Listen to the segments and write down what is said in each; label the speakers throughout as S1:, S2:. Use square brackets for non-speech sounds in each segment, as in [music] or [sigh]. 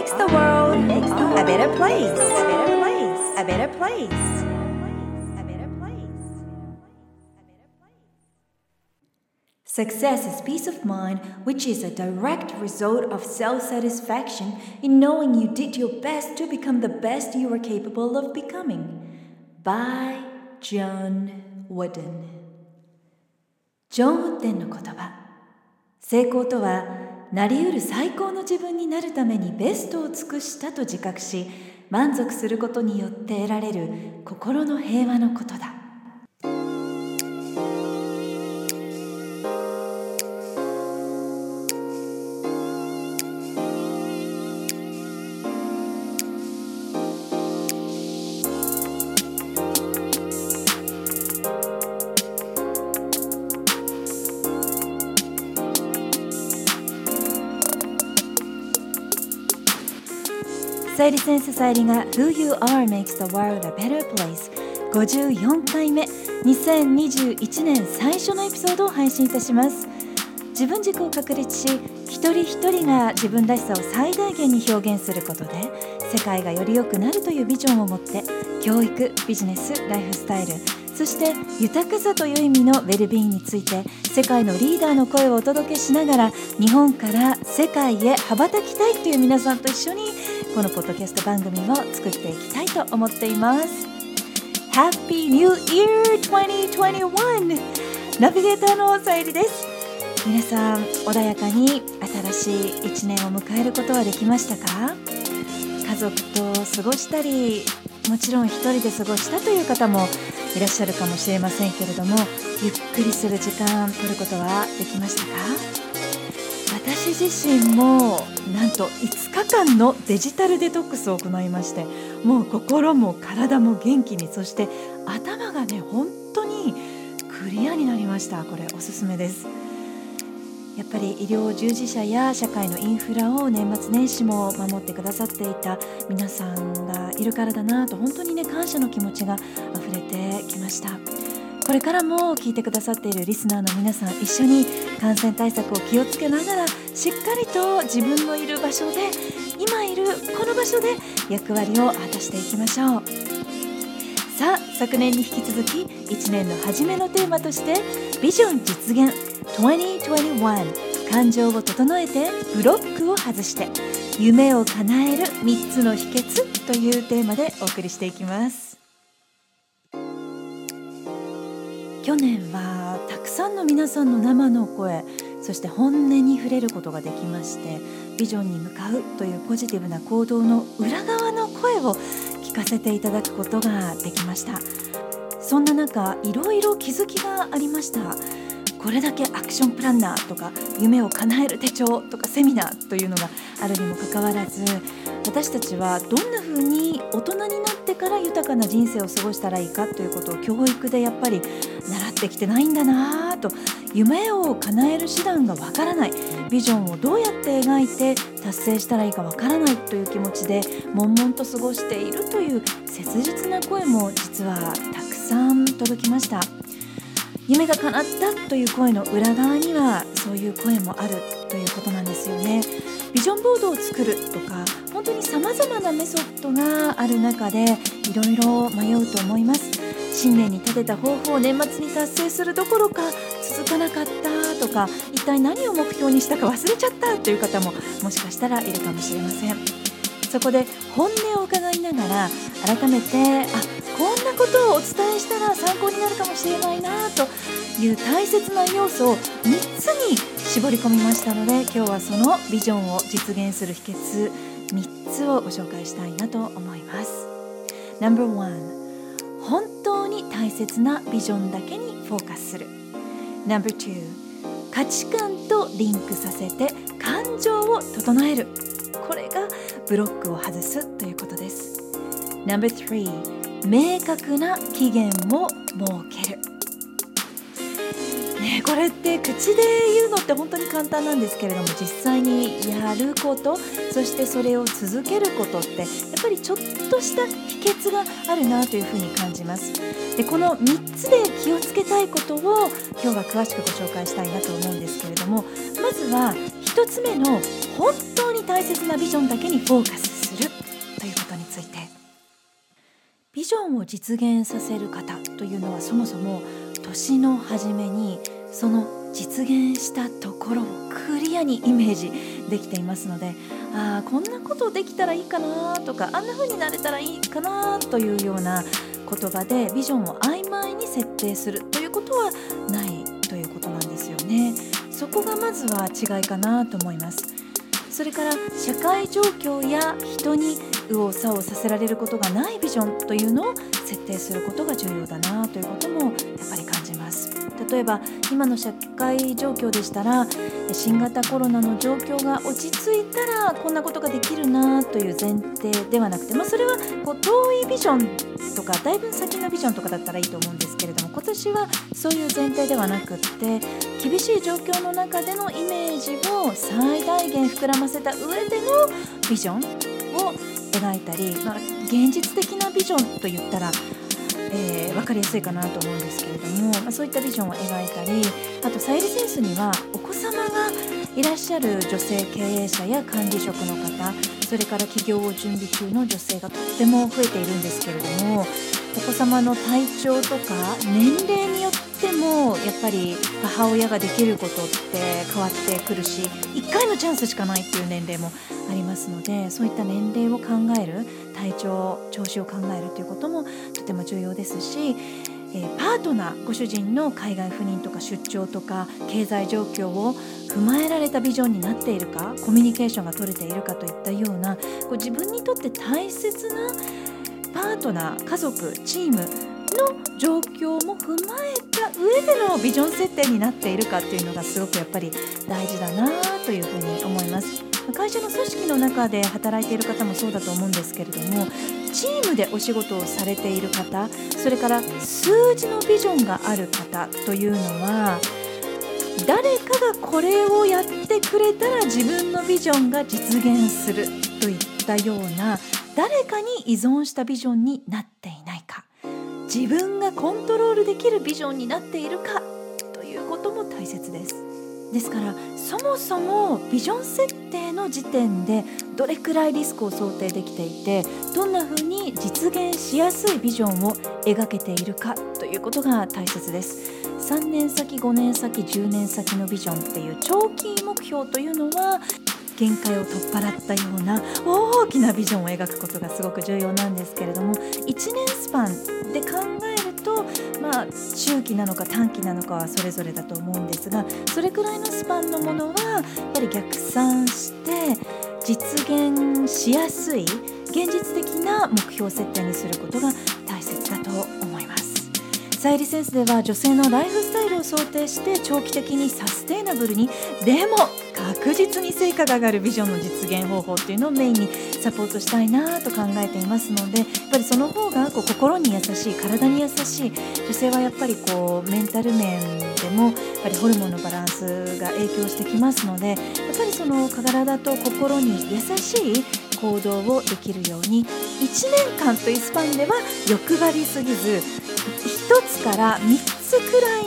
S1: makes the world a better place. A better place. A better place. Success is peace of mind, which is a direct result of self satisfaction in knowing you did your best to become the best you are capable of becoming. By John Wooden ジョン・ウッデンの言葉成功とは なりうる最高の自分になるためにベストを尽くしたと自覚し満足することによって得られる心の平和のことだ。センスさゆりが Who You Are Makes the World a Better Place 54回目2021年最初のエピソードを配信いたします。自分軸を確立し一人一人が自分らしさを最大限に表現することで世界がより良くなるというビジョンを持って教育ビジネスライフスタイルそして豊かさという意味のウェルビーについて世界のリーダーの声をお届けしながら日本から世界へ羽ばたきたいという皆さんと一緒にこのポッドキャスト番組を作っていきたいと思っています。Happy New Year 2021ナビゲーターのさゆりです。皆さん穏やかに新しい1年を迎えることはできましたか？家族と過ごしたりもちろん一人で過ごしたという方もいらっしゃるかもしれませんけれどもゆっくりする時間取ることはできましたか？私自身もなんと5日間のデジタルデトックスを行いましてもう心も体も元気にそして頭がね本当にクリアになりましたこれおすすめですやっぱり医療従事者や社会のインフラを年末年始も守ってくださっていた皆さんがいるからだなと本当にね感謝の気持ちが溢れてきました。これからも聞いてくださっているリスナーの皆さん一緒に感染対策を気をつけながらしっかりと自分のいる場所で今いるこの場所で役割を果たしていきましょう。さあ昨年に引き続き1年の初めのテーマとしてビジョン実現2021感情を整えてブロックを外して夢を叶える3つの秘訣というテーマでお送りしていきます。去年はたくさんの皆さんの生の声そして本音に触れることができましてビジョンに向かうというポジティブな行動の裏側の声を聞かせていただくことができました。そんな中いろいろ気づきがありました。これだけアクションプランナーとか夢を叶える手帳とかセミナーというのがあるにもかかわらず私たちはどんな風に大人になってから豊かな人生を過ごしたらいいかということを教育でやっぱり習ってきてないんだなと夢を叶える手段がわからないビジョンをどうやって描いて達成したらいいかわからないという気持ちで悶々と過ごしているという切実な声も実はたくさん届きました。夢が叶ったという声の裏側にはそういう声もあるということなんですよねビジョンボードを作るとか本当にさまざまなメソッドがある中でいろいろ迷うと思います。新年に立てた方法を年末に達成するどころか続かなかったとか一体何を目標にしたか忘れちゃったという方ももしかしたらいるかもしれません。そこで本音を伺いながら改めてあこんなことをお伝えしたら参考になるかもしれないなという大切な要素を3つに絞り込みましたので今日はそのビジョンを実現する秘訣。3つをご紹介したいなと思います。No.1 本当に大切なビジョンだけにフォーカスする。No.2 価値観とリンクさせて感情を整える。これがブロックを外すということです。No.3 明確な期限を設ける。ね、これって口で言うのって本当に簡単なんですけれども実際にやることそしてそれを続けることってやっぱりちょっとした秘訣があるなというふうに感じます。でこの3つで気をつけたいことを今日は詳しくご紹介したいなと思うんですけれどもまずは1つ目の本当に大切なビジョンだけにフォーカスするということについて。ビジョンを実現させる方というのはそもそも年の初めにその実現したところをクリアにイメージできていますのでああこんなことできたらいいかなとかあんな風になれたらいいかなというような言葉でビジョンを曖昧に設定するということはないということなんですよね。そこがまずは違いかなと思います。それから社会状況や人に右往左往させられることがないビジョンというのを設定することが重要だなということもやっぱり感じます例えば今の社会状況でしたら新型コロナの状況が落ち着いたらこんなことができるなという前提ではなくて、まあ、それはこう遠いビジョンとかだいぶ先のビジョンとかだったらいいと思うんですけれども今年はそういう前提ではなくって厳しい状況の中でのイメージを最大限膨らませた上でのビジョンを描いたり、まあ、現実的なビジョンといったらえー、分かりやすいかなと思うんですけれども、まあ、そういったビジョンを描いたりあとサイリセンスにはお子様がいらっしゃる女性経営者や管理職の方それから起業を準備中の女性がとっても増えているんですけれどもお子様の体調とか年齢によってもやっぱり母親ができることって変わってくるし1回のチャンスしかないっていう年齢もありますのでそういった年齢を考える体調調子を考えるということもとても重要ですしえー、パートナーご主人の海外赴任とか出張とか経済状況を踏まえられたビジョンになっているかコミュニケーションが取れているかといったようなこう自分にとって大切なパートナー家族チームの状況も踏まえた上でのビジョン設定になっているかっていうのがすごくやっぱり大事だなというふうに思います。会社の組織の中で働いている方もそうだと思うんですけれどもチームでお仕事をされている方それから数字のビジョンがある方というのは誰かがこれをやってくれたら自分のビジョンが実現するといったような誰かに依存したビジョンになってい自分がコントロールできるビジョンになっているかということも大切です。ですからそもそもビジョン設定の時点でどれくらいリスクを想定できていてどんなふうに実現しやすいビジョンを描けているかということが大切です3年先5年先10年先のビジョンっていう長期目標というのは限界を取っ払ったような大きなビジョンを描くことがすごく重要なんですけれども1年スパンで考えるとまあ中期なのか短期なのかはそれぞれだと思うんですがそれくらいのスパンのものはやっぱり逆算して実現しやすい現実的な目標設定にすることが。サイリセンスでは女性のライフスタイルを想定して長期的にサステイナブルにでも確実に成果が上がるビジョンの実現方法っていうのをメインにサポートしたいなと考えていますのでやっぱりその方がこう心に優しい体に優しい女性はやっぱりこうメンタル面でもやっぱりホルモンのバランスが影響してきますのでやっぱりその体と心に優しい行動をできるように1年間というスパンでは欲張りすぎず1つから3つくらい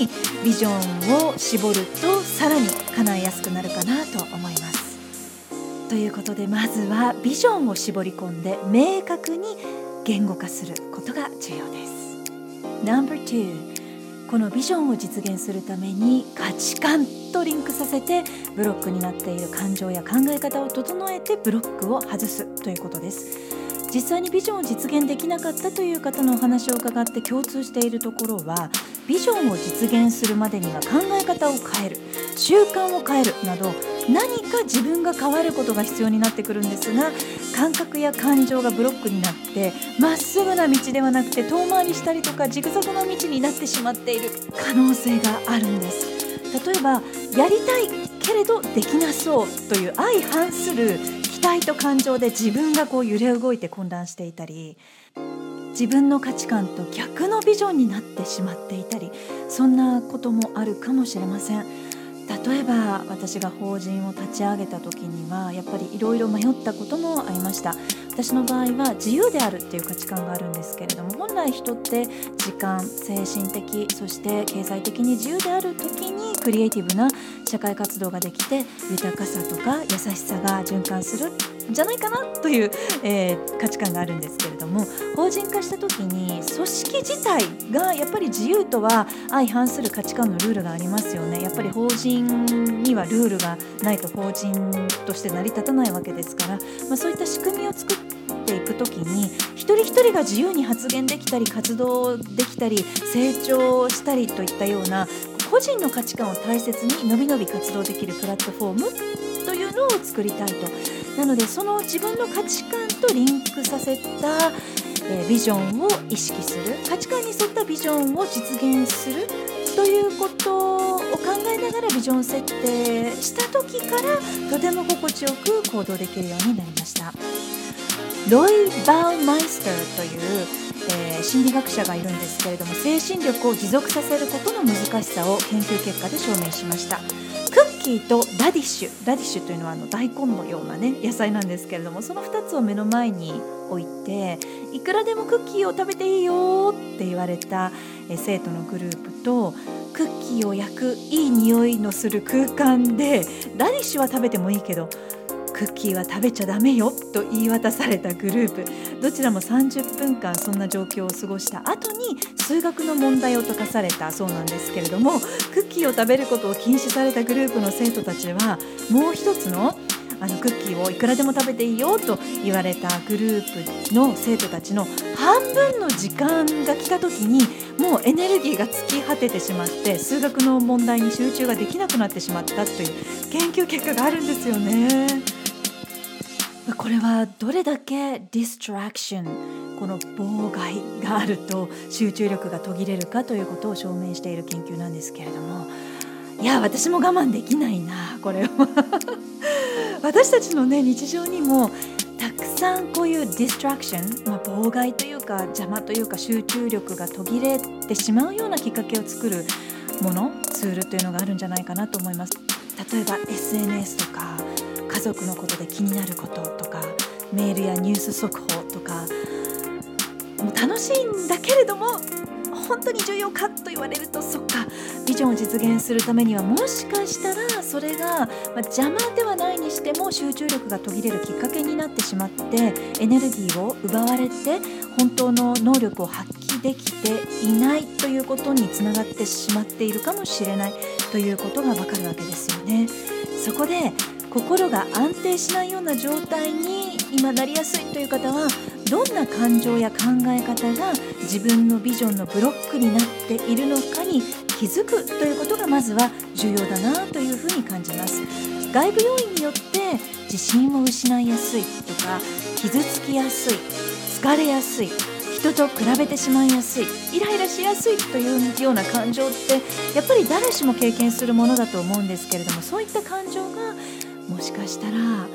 S1: にビジョンを絞るとさらに叶えやすくなるかなと思います。ということでまずはビジョンを絞り込んで明確に言語化することが重要です。No.2 このビジョンを実現するために価値観とリンクさせてブロックになっている感情や考え方を整えてブロックを外すということです実際にビジョンを実現できなかったという方のお話を伺って共通しているところはビジョンを実現するまでには考え方を変える習慣を変えるなど何か自分が変わることが必要になってくるんですが感覚や感情がブロックになってまっすぐな道ではなくて遠回りしたりとかジグザグの道になってしまっている可能性があるんです。例えばやりたいけれどできなそうという相反する待と感情で自分がこう揺れ動いて混乱していたり自分の価値観と逆のビジョンになってしまっていたりそんなこともあるかもしれません。例えば私が法人を立ち上げた時にはやっぱりいろいろ迷ったこともありました。私の場合は自由であるっていう価値観があるんですけれども本来人って時間精神的そして経済的に自由である時にクリエイティブな社会活動ができて豊かさとか優しさが循環するじゃないかなという、えー、価値観があるんですけれども法人化した時に組織自体がやっぱり自由とは相反する価値観のルールがありますよね。やっぱり法人にはルールがないと法人として成り立たないわけですから、まあ、そういった仕組みを作っていく時に一人一人が自由に発言できたり活動できたり成長したりといったような個人の価値観を大切にのびのび活動できるプラットフォームというのを作りたいと。なのでその自分の価値観とリンクさせた、えビジョンを意識する価値観に沿ったビジョンを実現するということを考えながらビジョン設定した時からとても心地よく行動できるようになりました。ロイ・バウマイスターというえー、心理学者がいるんですけれども精神力を持続させることの難しさを研究結果で証明しました。キーとラディッシュラディッシュというのはあの大根のようなね野菜なんですけれどもその2つを目の前に置いていくらでもクッキーを食べていいよって言われた、生徒のグループとクッキーを焼くいい匂いのする空間でラディッシュは食べてもいいけどクッキーは食べちゃダメよと言い渡されたグループどちらも30分間そんな状況を過ごした後に数学の問題を解かされたそうなんですけれどもクッキーを食べることを禁止されたグループの生徒たちはもう一つのあのクッキーをいくらでも食べていいよと言われたグループの生徒たちの半分の時間が来た時にもうエネルギーが尽き果ててしまって数学の問題に集中ができなくなってしまったという研究結果があるんですよね。これはどれだけディストラクションこの妨害があると集中力が途切れるかということを証明している研究なんですけれどもいや私も我慢できないなこれは [laughs] 私たちのね日常にもたくさんこういうディストラクション、まあ、妨害というか邪魔というか集中力が途切れてしまうようなきっかけを作るものツールというのがあるんじゃないかなと思います。例えば SNS とか家族のことで気になることとかメールやニュース速報とかもう楽しいんだけれども本当に重要かと言われるとそっかビジョンを実現するためにはもしかしたらそれが、ま邪魔ではないにしても集中力が途切れるきっかけになってしまってエネルギーを奪われて本当の能力を発揮できていないということにつながってしまっているかもしれないということがわかるわけですよね。そこで心が安定しないような状態に今なりやすいという方はどんな感情や考え方が自分のビジョンのブロックになっているのかに気づくということがまずは重要だなというふうに感じます。外部要因によって自信を失いやすいとか傷つきやすい疲れやすい人と比べてしまいやすいイライラしやすいというような感情ってやっぱり誰しも経験するものだと思うんですけれどもそういった感情がもしかしたら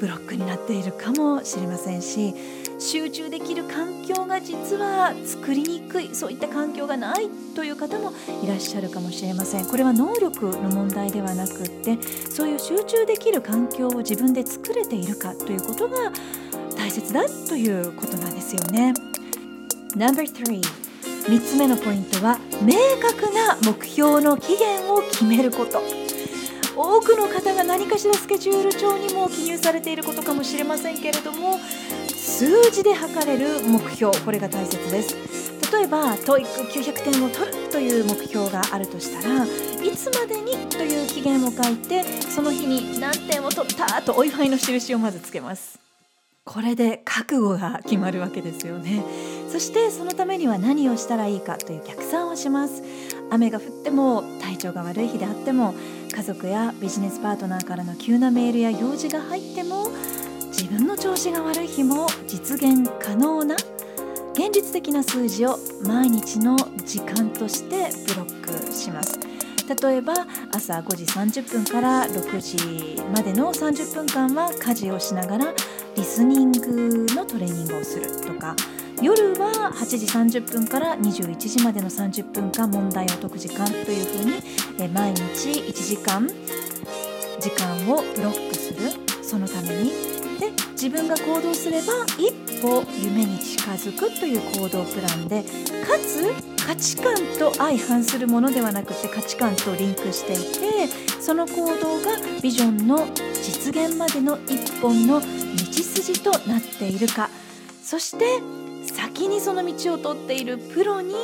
S1: ブロックになっているかもしれませんし集中できる環境が実は作りにくいそういった環境がないという方もいらっしゃるかもしれませんこれは能力の問題ではなくってそういう集中できる環境を自分で作れているかということが大切だということなんですよね。No.3 3つ目のポイントは明確な目標の期限を決めること多くの方が何かしらスケジュール帳にも記入されていることかもしれませんけれども数字で測れる目標これが大切です。例えば TOEIC900 点を取るという目標があるとしたらいつまでにという期限を書いてその日に何点を取ったとお祝いの印をまずつけます。これで覚悟が決まるわけですよね。そしてそのためには何をしたらいいかという逆算をします。雨が降っても体調が悪い日であっても家族やビジネスパートナーからの急なメールや用事が入っても自分の調子が悪い日も実現可能な現実的な数字を毎日の時間としてブロックします。例えば朝5時30分から6時までの30分間は家事をしながらリスニングのトレーニングをするとか夜は8時30分から21時までの30分間問題を解く時間というふうに、え毎日1時間時間をブロックする。そのために。で自分が行動すれば一歩夢に近づくという行動プランでかつ価値観と相反するものではなくて価値観とリンクしていてその行動がビジョンの実現までの一本の道筋となっているか。そして先にその道を通っているプロに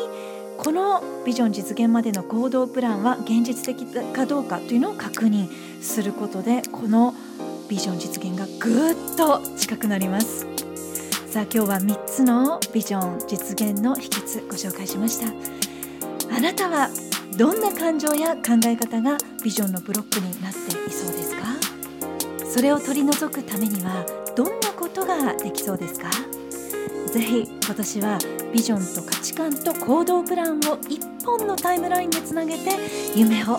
S1: このビジョン実現までの行動プランは現実的かどうかというのを確認することでこのビジョン実現がぐっと近くなります。さあ今日は3つのビジョン実現の秘訣ご紹介しました。あなたはどんな感情や考え方がビジョンのブロックになっていそうですか？それを取り除くためにはどんなことができそうですか？ぜひ今年はビジョンと価値観と行動プランを一本のタイムラインでつなげて夢を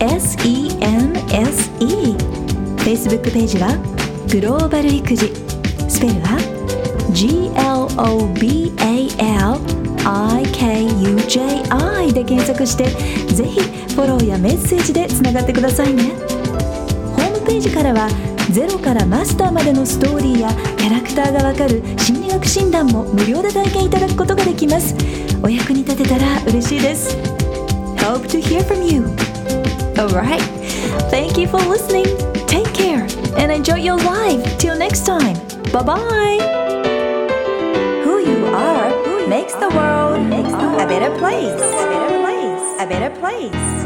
S1: SENSE Facebook ページはグローバル育児。スペルは GLOBALIKUJI で検索してぜひフォローやメッセージでつながってくださいね。ホームページからはゼロからマスターまでのストーリーやキャラクターがわかる心理学診断も無料で体験いただくことができます。お役に立てたら嬉しいです。Hope to hear from you. Alright, thank you for listening. Take care and enjoy your life. Till next time. Bye bye. Who you are makes the world a better place. A better place. A better place.